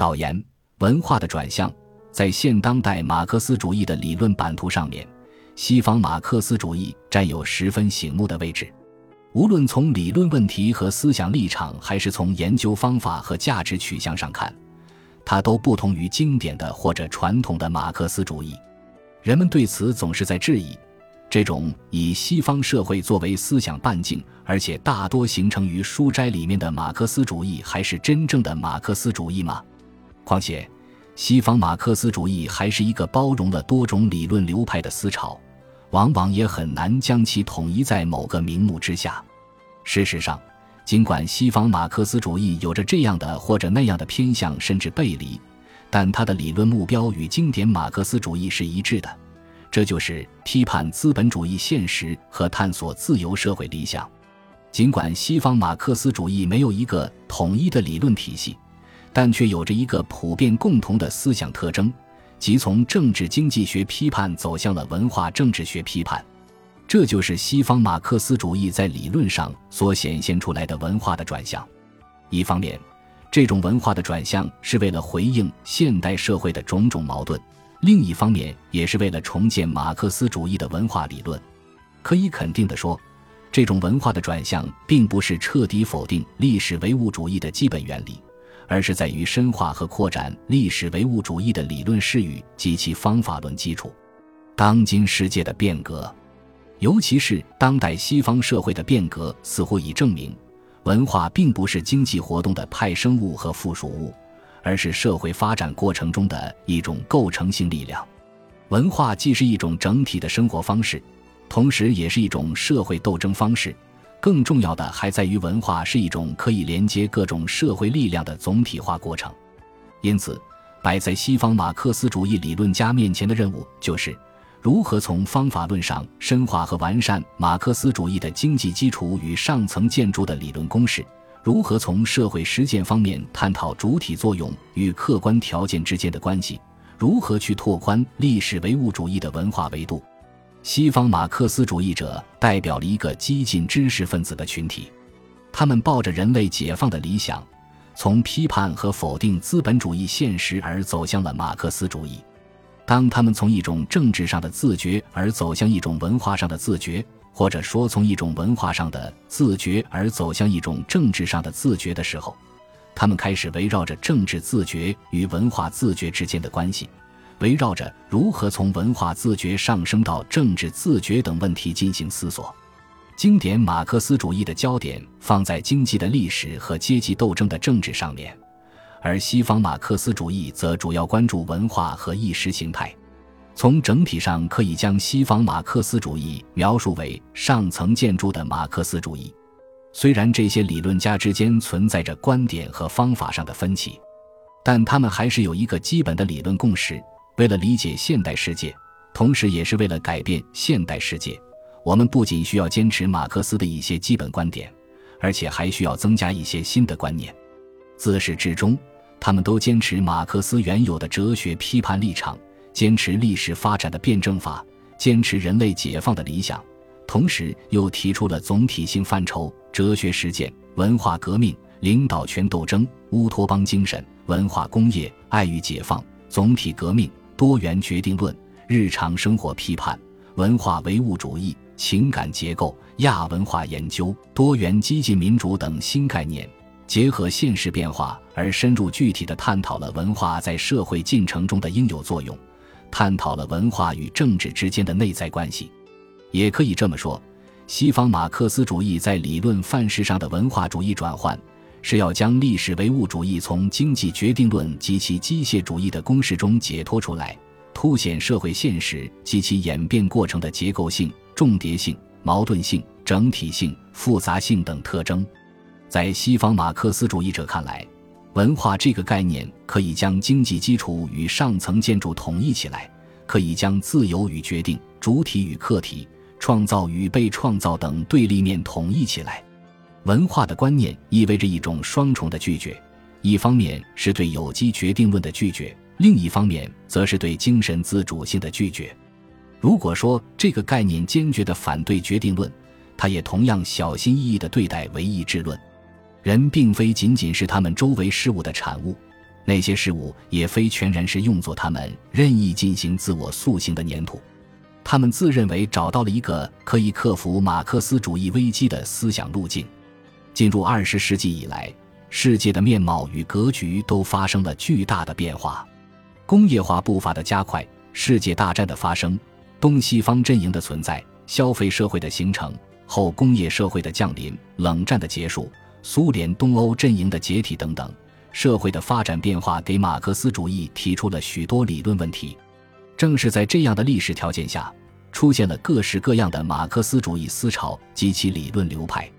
导言：文化的转向，在现当代马克思主义的理论版图上面，西方马克思主义占有十分醒目的位置。无论从理论问题和思想立场，还是从研究方法和价值取向上看，它都不同于经典的或者传统的马克思主义。人们对此总是在质疑：这种以西方社会作为思想半径，而且大多形成于书斋里面的马克思主义，还是真正的马克思主义吗？况且，西方马克思主义还是一个包容了多种理论流派的思潮。往往也很难将其统一在某个名目之下。事实上，尽管西方马克思主义有着这样的或者那样的偏向甚至背离，但它的理论目标与经典马克思主义是一致的，这就是批判资本主义现实和探索自由社会理想。尽管西方马克思主义没有一个统一的理论体系，但却有着一个普遍共同的思想特征。即从政治经济学批判走向了文化政治学批判，这就是西方马克思主义在理论上所显现出来的文化的转向。一方面，这种文化的转向是为了回应现代社会的种种矛盾；另一方面，也是为了重建马克思主义的文化理论。可以肯定地说，这种文化的转向并不是彻底否定历史唯物主义的基本原理。而是在于深化和扩展历史唯物主义的理论视域及其方法论基础。当今世界的变革，尤其是当代西方社会的变革，似乎已证明，文化并不是经济活动的派生物和附属物，而是社会发展过程中的一种构成性力量。文化既是一种整体的生活方式，同时也是一种社会斗争方式。更重要的还在于，文化是一种可以连接各种社会力量的总体化过程。因此，摆在西方马克思主义理论家面前的任务，就是如何从方法论上深化和完善马克思主义的经济基础与上层建筑的理论公式；如何从社会实践方面探讨主体作用与客观条件之间的关系；如何去拓宽历史唯物主义的文化维度。西方马克思主义者代表了一个激进知识分子的群体，他们抱着人类解放的理想，从批判和否定资本主义现实而走向了马克思主义。当他们从一种政治上的自觉而走向一种文化上的自觉，或者说从一种文化上的自觉而走向一种政治上的自觉的时候，他们开始围绕着政治自觉与文化自觉之间的关系。围绕着如何从文化自觉上升到政治自觉等问题进行思索，经典马克思主义的焦点放在经济的历史和阶级斗争的政治上面，而西方马克思主义则主要关注文化和意识形态。从整体上可以将西方马克思主义描述为上层建筑的马克思主义。虽然这些理论家之间存在着观点和方法上的分歧，但他们还是有一个基本的理论共识。为了理解现代世界，同时也是为了改变现代世界，我们不仅需要坚持马克思的一些基本观点，而且还需要增加一些新的观念。自始至终，他们都坚持马克思原有的哲学批判立场，坚持历史发展的辩证法，坚持人类解放的理想，同时又提出了总体性范畴：哲学实践、文化革命、领导权斗争、乌托邦精神、文化工业、爱与解放、总体革命。多元决定论、日常生活批判、文化唯物主义、情感结构、亚文化研究、多元激进民主等新概念，结合现实变化而深入具体的探讨了文化在社会进程中的应有作用，探讨了文化与政治之间的内在关系。也可以这么说，西方马克思主义在理论范式上的文化主义转换。是要将历史唯物主义从经济决定论及其机械主义的公式中解脱出来，凸显社会现实及其演变过程的结构性、重叠性、矛盾性、整体性、复杂性等特征。在西方马克思主义者看来，文化这个概念可以将经济基础与上层建筑统一起来，可以将自由与决定、主体与客体、创造与被创造等对立面统一起来。文化的观念意味着一种双重的拒绝，一方面是对有机决定论的拒绝，另一方面则是对精神自主性的拒绝。如果说这个概念坚决地反对决定论，他也同样小心翼翼地对待唯意志论。人并非仅仅是他们周围事物的产物，那些事物也非全然是用作他们任意进行自我塑形的粘土。他们自认为找到了一个可以克服马克思主义危机的思想路径。进入二十世纪以来，世界的面貌与格局都发生了巨大的变化。工业化步伐的加快，世界大战的发生，东西方阵营的存在，消费社会的形成，后工业社会的降临，冷战的结束，苏联东欧阵营的解体等等，社会的发展变化给马克思主义提出了许多理论问题。正是在这样的历史条件下，出现了各式各样的马克思主义思潮及其理论流派。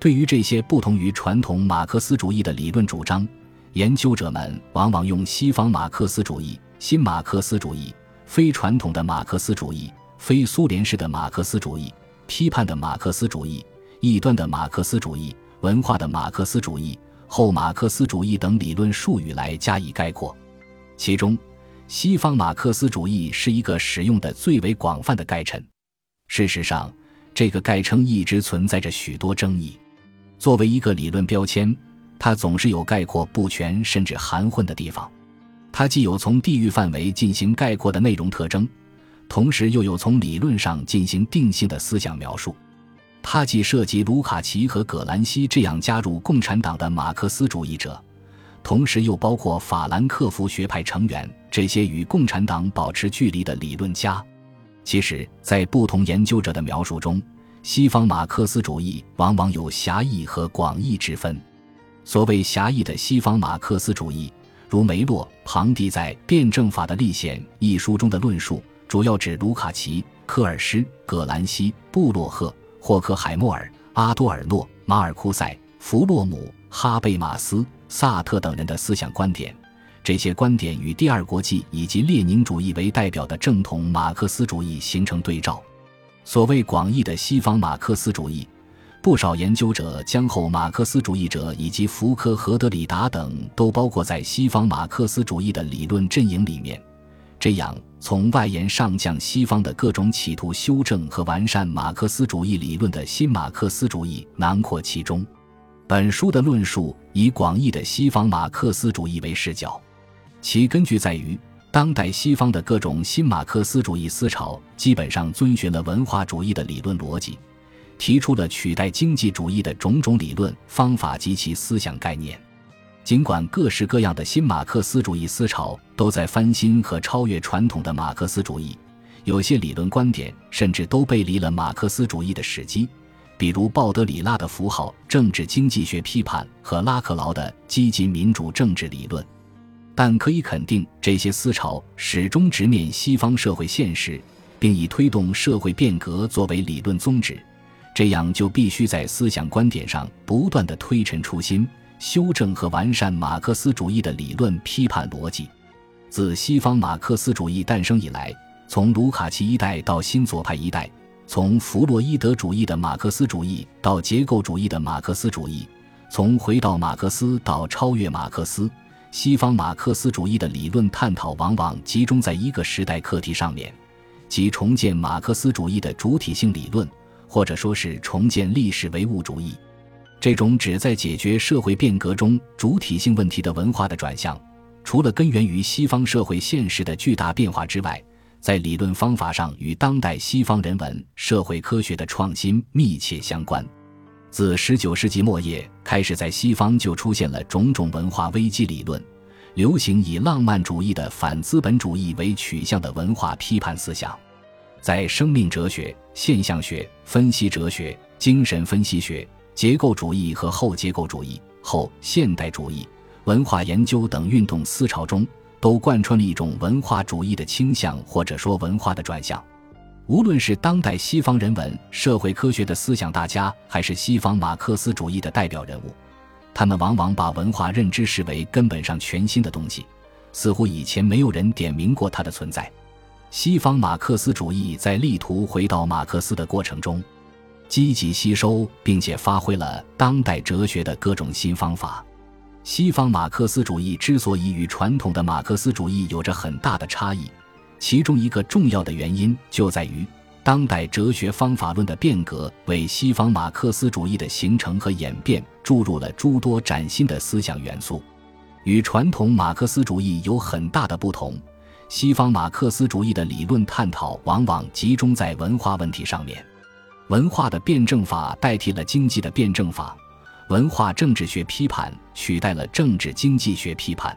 对于这些不同于传统马克思主义的理论主张，研究者们往往用西方马克思主义、新马克思主义、非传统的马克思主义、非苏联式的马克思主义、批判的马克思主义、异端的马克思主义、文化的马克思主义、后马克思主义等理论术语来加以概括。其中，西方马克思主义是一个使用的最为广泛的概称。事实上，这个概称一直存在着许多争议。作为一个理论标签，它总是有概括不全甚至含混的地方。它既有从地域范围进行概括的内容特征，同时又有从理论上进行定性的思想描述。它既涉及卢卡奇和葛兰西这样加入共产党的马克思主义者，同时又包括法兰克福学派成员这些与共产党保持距离的理论家。其实，在不同研究者的描述中，西方马克思主义往往有狭义和广义之分。所谓狭义的西方马克思主义，如梅洛庞蒂在《辩证法的历险》一书中的论述，主要指卢卡奇、科尔施、葛兰西、布洛赫、霍克海默尔、阿多尔诺、马尔库塞、弗洛姆、哈贝马斯、萨特等人的思想观点。这些观点与第二国际以及列宁主义为代表的正统马克思主义形成对照。所谓广义的西方马克思主义，不少研究者将后马克思主义者以及福柯和德里达等都包括在西方马克思主义的理论阵营里面。这样，从外延上将西方的各种企图修正和完善马克思主义理论的新马克思主义囊括其中。本书的论述以广义的西方马克思主义为视角，其根据在于。当代西方的各种新马克思主义思潮基本上遵循了文化主义的理论逻辑，提出了取代经济主义的种种理论方法及其思想概念。尽管各式各样的新马克思主义思潮都在翻新和超越传统的马克思主义，有些理论观点甚至都背离了马克思主义的史基，比如鲍德里拉的符号政治经济学批判和拉克劳的积极民主政治理论。但可以肯定，这些思潮始终直面西方社会现实，并以推动社会变革作为理论宗旨。这样就必须在思想观点上不断的推陈出新，修正和完善马克思主义的理论批判逻辑。自西方马克思主义诞生以来，从卢卡奇一代到新左派一代，从弗洛伊德主义的马克思主义到结构主义的马克思主义，从回到马克思到超越马克思。西方马克思主义的理论探讨往往集中在一个时代课题上面，即重建马克思主义的主体性理论，或者说是重建历史唯物主义。这种旨在解决社会变革中主体性问题的文化的转向，除了根源于西方社会现实的巨大变化之外，在理论方法上与当代西方人文社会科学的创新密切相关。自19世纪末叶开始，在西方就出现了种种文化危机理论，流行以浪漫主义的反资本主义为取向的文化批判思想。在生命哲学、现象学、分析哲学、精神分析学、结构主义和后结构主义、后现代主义、文化研究等运动思潮中，都贯穿了一种文化主义的倾向，或者说文化的转向。无论是当代西方人文社会科学的思想大家，还是西方马克思主义的代表人物，他们往往把文化认知视为根本上全新的东西，似乎以前没有人点明过它的存在。西方马克思主义在力图回到马克思的过程中，积极吸收并且发挥了当代哲学的各种新方法。西方马克思主义之所以与传统的马克思主义有着很大的差异。其中一个重要的原因就在于，当代哲学方法论的变革为西方马克思主义的形成和演变注入了诸多崭新的思想元素。与传统马克思主义有很大的不同。西方马克思主义的理论探讨往往集中在文化问题上面，文化的辩证法代替了经济的辩证法，文化政治学批判取代了政治经济学批判。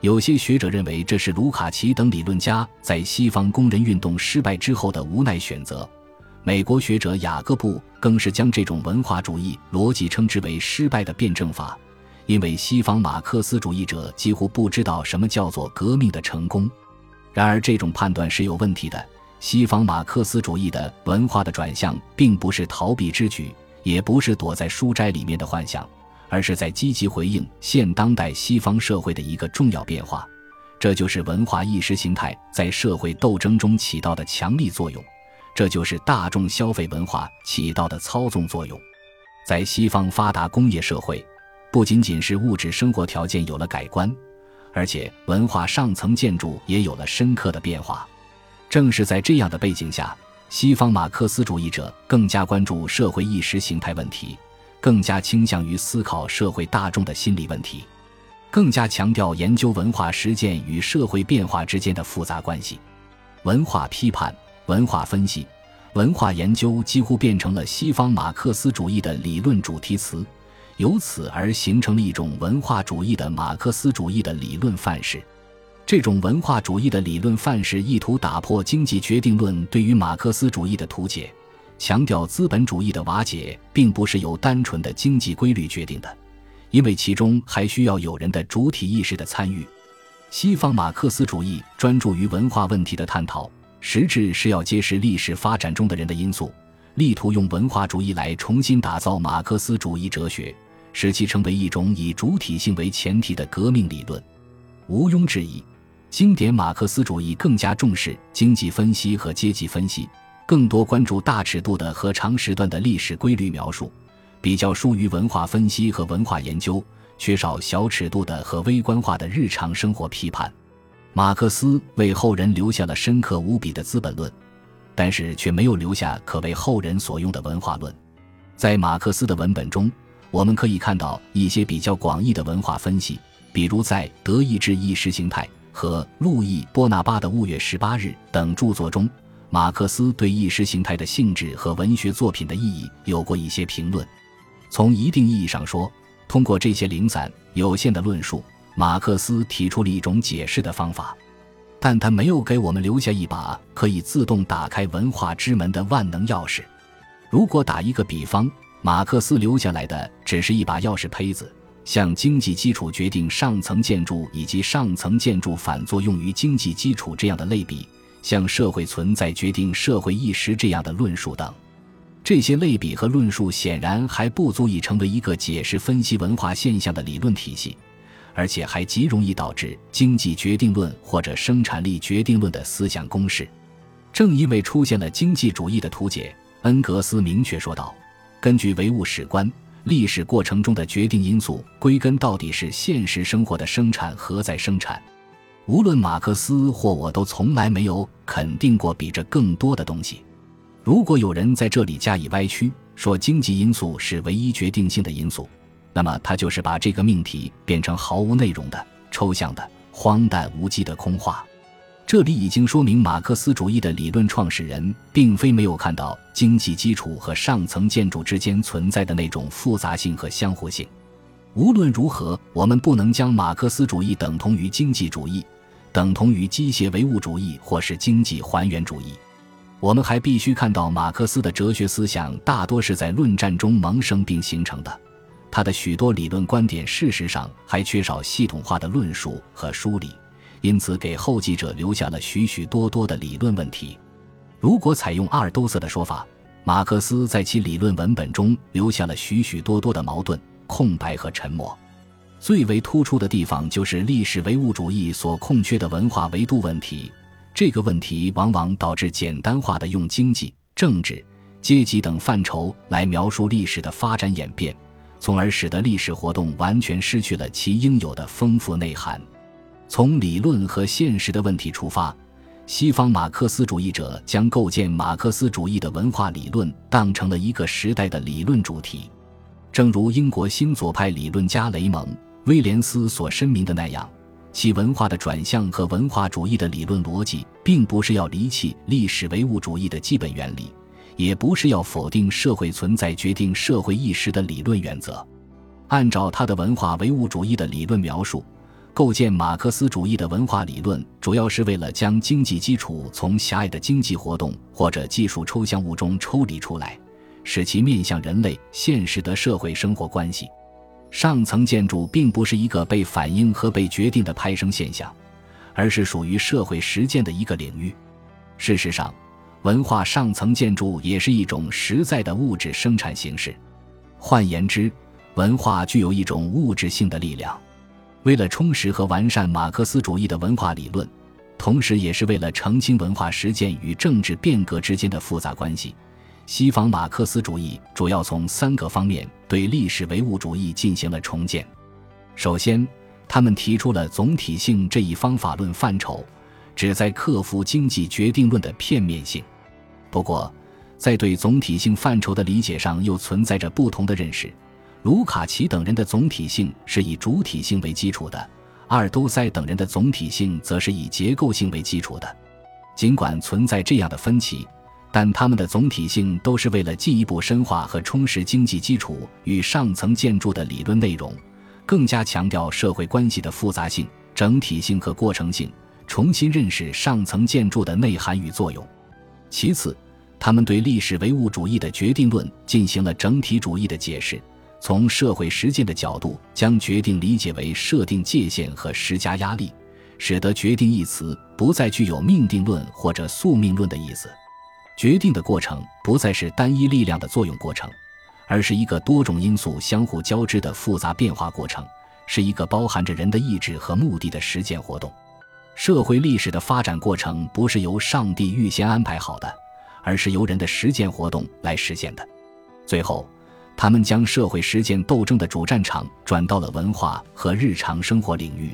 有些学者认为这是卢卡奇等理论家在西方工人运动失败之后的无奈选择。美国学者雅各布更是将这种文化主义逻辑称之为失败的辩证法，因为西方马克思主义者几乎不知道什么叫做革命的成功。然而，这种判断是有问题的。西方马克思主义的文化的转向，并不是逃避之举，也不是躲在书斋里面的幻想，而是在积极回应现当代西方社会的一个重要变化。这就是文化意识形态在社会斗争中起到的强力作用，这就是大众消费文化起到的操纵作用。在西方发达工业社会，不仅仅是物质生活条件有了改观。而且，文化上层建筑也有了深刻的变化。正是在这样的背景下，西方马克思主义者更加关注社会意识形态问题，更加倾向于思考社会大众的心理问题，更加强调研究文化实践与社会变化之间的复杂关系。文化批判、文化分析、文化研究几乎变成了西方马克思主义的理论主题词。由此而形成了一种文化主义的马克思主义的理论范式。这种文化主义的理论范式意图打破经济决定论对于马克思主义的图解，强调资本主义的瓦解并不是由单纯的经济规律决定的，因为其中还需要有人的主体意识的参与。西方马克思主义专注于文化问题的探讨，实质是要揭示历史发展中的人的因素，力图用文化主义来重新打造马克思主义哲学。使其成为一种以主体性为前提的革命理论，毋庸置疑，经典马克思主义更加重视经济分析和阶级分析，更多关注大尺度的和长时段的历史规律描述，比较疏于文化分析和文化研究，缺少小尺度的和微观化的日常生活批判。马克思为后人留下了深刻无比的《资本论》，但是却没有留下可为后人所用的文化论。在马克思的文本中。我们可以看到一些比较广义的文化分析，比如在《德意志意识形态》和路易·波拿巴的《五月十八日》等著作中，马克思对意识形态的性质和文学作品的意义有过一些评论。从一定意义上说，通过这些零散有限的论述，马克思提出了一种解释的方法，但他没有给我们留下一把可以自动打开文化之门的万能钥匙。如果打一个比方，马克思留下来的只是一把钥匙胚子，像经济基础决定上层建筑以及上层建筑反作用于经济基础这样的类比，像社会存在决定社会意识这样的论述等。这些类比和论述显然还不足以成为一个解释分析文化现象的理论体系，而且还极容易导致经济决定论或者生产力决定论的思想公式。正因为出现了经济主义的图解，恩格斯明确说道。根据唯物史观，历史过程中的决定因素，归根到底是现实生活的生产和再生产。无论马克思或我都从来没有肯定过比这更多的东西。如果有人在这里加以歪曲，说经济因素是唯一决定性的因素，那么他就是把这个命题变成毫无内容的、抽象的、荒诞无稽的空话。这里已经说明，马克思主义的理论创始人并非没有看到经济基础和上层建筑之间存在的那种复杂性和相互性。无论如何，我们不能将马克思主义等同于经济主义，等同于机械唯物主义或是经济还原主义。我们还必须看到，马克思的哲学思想大多是在论战中萌生并形成的，他的许多理论观点事实上还缺少系统化的论述和梳理。因此，给后继者留下了许许多多的理论问题。如果采用阿尔都塞的说法，马克思在其理论文本中留下了许许多多的矛盾、空白和沉默。最为突出的地方就是历史唯物主义所空缺的文化维度问题。这个问题往往导致简单化的用经济、政治、阶级等范畴来描述历史的发展演变，从而使得历史活动完全失去了其应有的丰富内涵。从理论和现实的问题出发，西方马克思主义者将构建马克思主义的文化理论当成了一个时代的理论主题。正如英国新左派理论家雷蒙威廉斯所申明的那样，其文化的转向和文化主义的理论逻辑，并不是要离弃历史唯物主义的基本原理，也不是要否定社会存在决定社会意识的理论原则。按照他的文化唯物主义的理论描述，构建马克思主义的文化理论，主要是为了将经济基础从狭隘的经济活动或者技术抽象物中抽离出来，使其面向人类现实的社会生活关系。上层建筑并不是一个被反映和被决定的派生现象，而是属于社会实践的一个领域。事实上，文化上层建筑也是一种实在的物质生产形式。换言之，文化具有一种物质性的力量，为了充实和完善马克思主义的文化理论，同时也是为了澄清文化实践与政治变革之间的复杂关系。西方马克思主义主要从三个方面对历史唯物主义进行了重建。首先，他们提出了总体性这一方法论范畴，旨在克服经济决定论的片面性。不过，在对总体性范畴的理解上，又存在着不同的认识。卢卡奇等人的总体性是以主体性为基础的，阿尔都塞等人的总体性则是以结构性为基础的。尽管存在这样的分歧，但他们的总体性都是为了进一步深化和充实经济基础与上层建筑的理论内容，更加强调社会关系的复杂性、整体性和过程性，重新认识上层建筑的内涵与作用。其次，他们对历史唯物主义的决定论进行了整体主义的解释。从社会实践的角度，将决定理解为设定界限和施加压力，使得“决定”一词不再具有命定论或者宿命论的意思。决定的过程不再是单一力量的作用过程，而是一个多种因素相互交织的复杂变化过程，是一个包含着人的意志和目的的实践活动。社会历史的发展过程不是由上帝预先安排好的，而是由人的实践活动来实现的。最后。他们将社会实践斗争的主战场转到了文化和日常生活领域，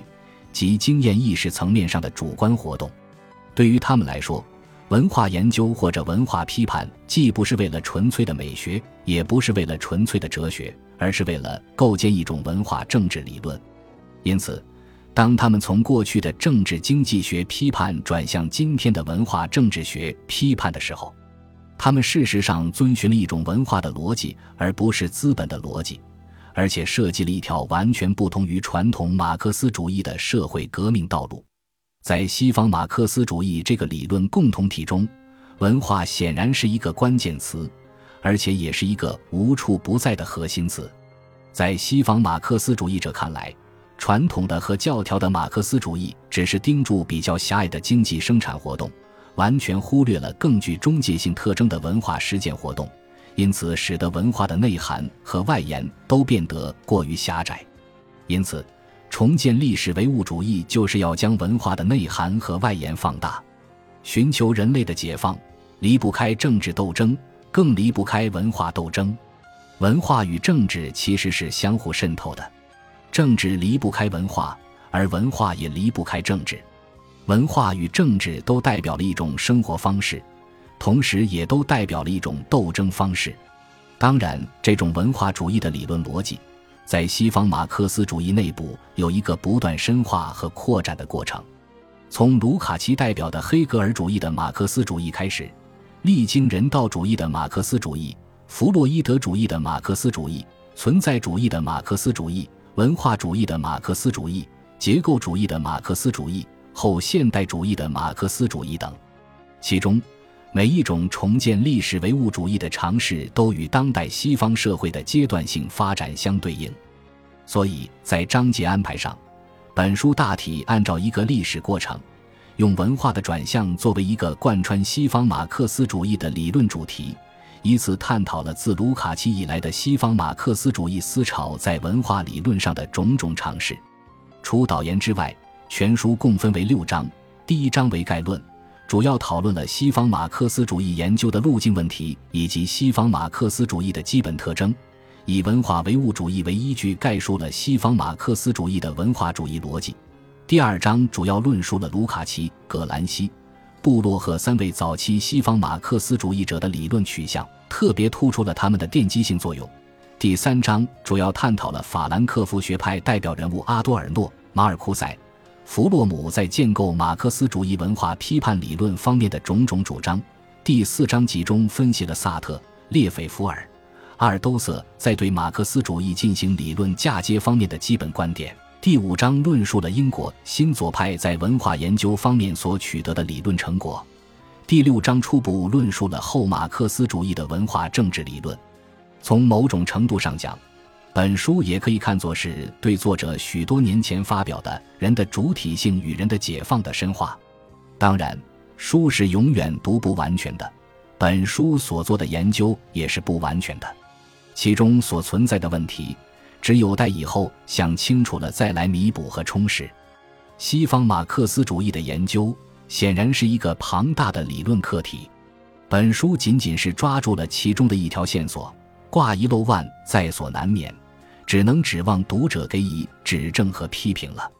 及经验意识层面上的主观活动。对于他们来说，文化研究或者文化批判既不是为了纯粹的美学，也不是为了纯粹的哲学，而是为了构建一种文化政治理论。因此，当他们从过去的政治经济学批判转向今天的文化政治学批判的时候，他们事实上遵循了一种文化的逻辑，而不是资本的逻辑，而且设计了一条完全不同于传统马克思主义的社会革命道路。在西方马克思主义这个理论共同体中，文化显然是一个关键词，而且也是一个无处不在的核心词。在西方马克思主义者看来，传统的和教条的马克思主义只是盯住比较狭隘的经济生产活动。完全忽略了更具中介性特征的文化实践活动，因此使得文化的内涵和外延都变得过于狭窄。因此，重建历史唯物主义就是要将文化的内涵和外延放大，寻求人类的解放，离不开政治斗争，更离不开文化斗争。文化与政治其实是相互渗透的，政治离不开文化，而文化也离不开政治。文化与政治都代表了一种生活方式，同时也都代表了一种斗争方式。当然，这种文化主义的理论逻辑，在西方马克思主义内部有一个不断深化和扩展的过程。从卢卡奇代表的黑格尔主义的马克思主义开始，历经人道主义的马克思主义、弗洛伊德主义的马克思主义、存在主义的马克思主义、文化主义的马克思主义、结构主义的马克思主义。后现代主义的马克思主义等，其中每一种重建历史唯物主义的尝试，都与当代西方社会的阶段性发展相对应。所以在章节安排上，本书大体按照一个历史过程，用文化的转向作为一个贯穿西方马克思主义的理论主题，以此探讨了自卢卡奇以来的西方马克思主义思潮在文化理论上的种种尝试。除导言之外。全书共分为六章，第一章为概论，主要讨论了西方马克思主义研究的路径问题以及西方马克思主义的基本特征，以文化唯物主义为依据概述了西方马克思主义的文化主义逻辑。第二章主要论述了卢卡奇、葛兰西、布洛赫三位早期西方马克思主义者的理论取向，特别突出了他们的奠基性作用。第三章主要探讨了法兰克福学派代表人物阿多尔诺、马尔库塞、弗洛姆在建构马克思主义文化批判理论方面的种种主张。第四章集中分析了萨特、列斐福尔、阿尔都塞在对马克思主义进行理论嫁接方面的基本观点。第五章论述了英国新左派在文化研究方面所取得的理论成果。第六章初步论述了后马克思主义的文化政治理论。从某种程度上讲，本书也可以看作是对作者许多年前发表的《人的主体性与人的解放》的深化。当然，书是永远读不完全的，本书所做的研究也是不完全的，其中所存在的问题，只有待以后想清楚了再来弥补和充实。西方马克思主义的研究显然是一个庞大的理论课题，本书仅仅是抓住了其中的一条线索。挂一漏万在所难免，只能指望读者给予指正和批评了。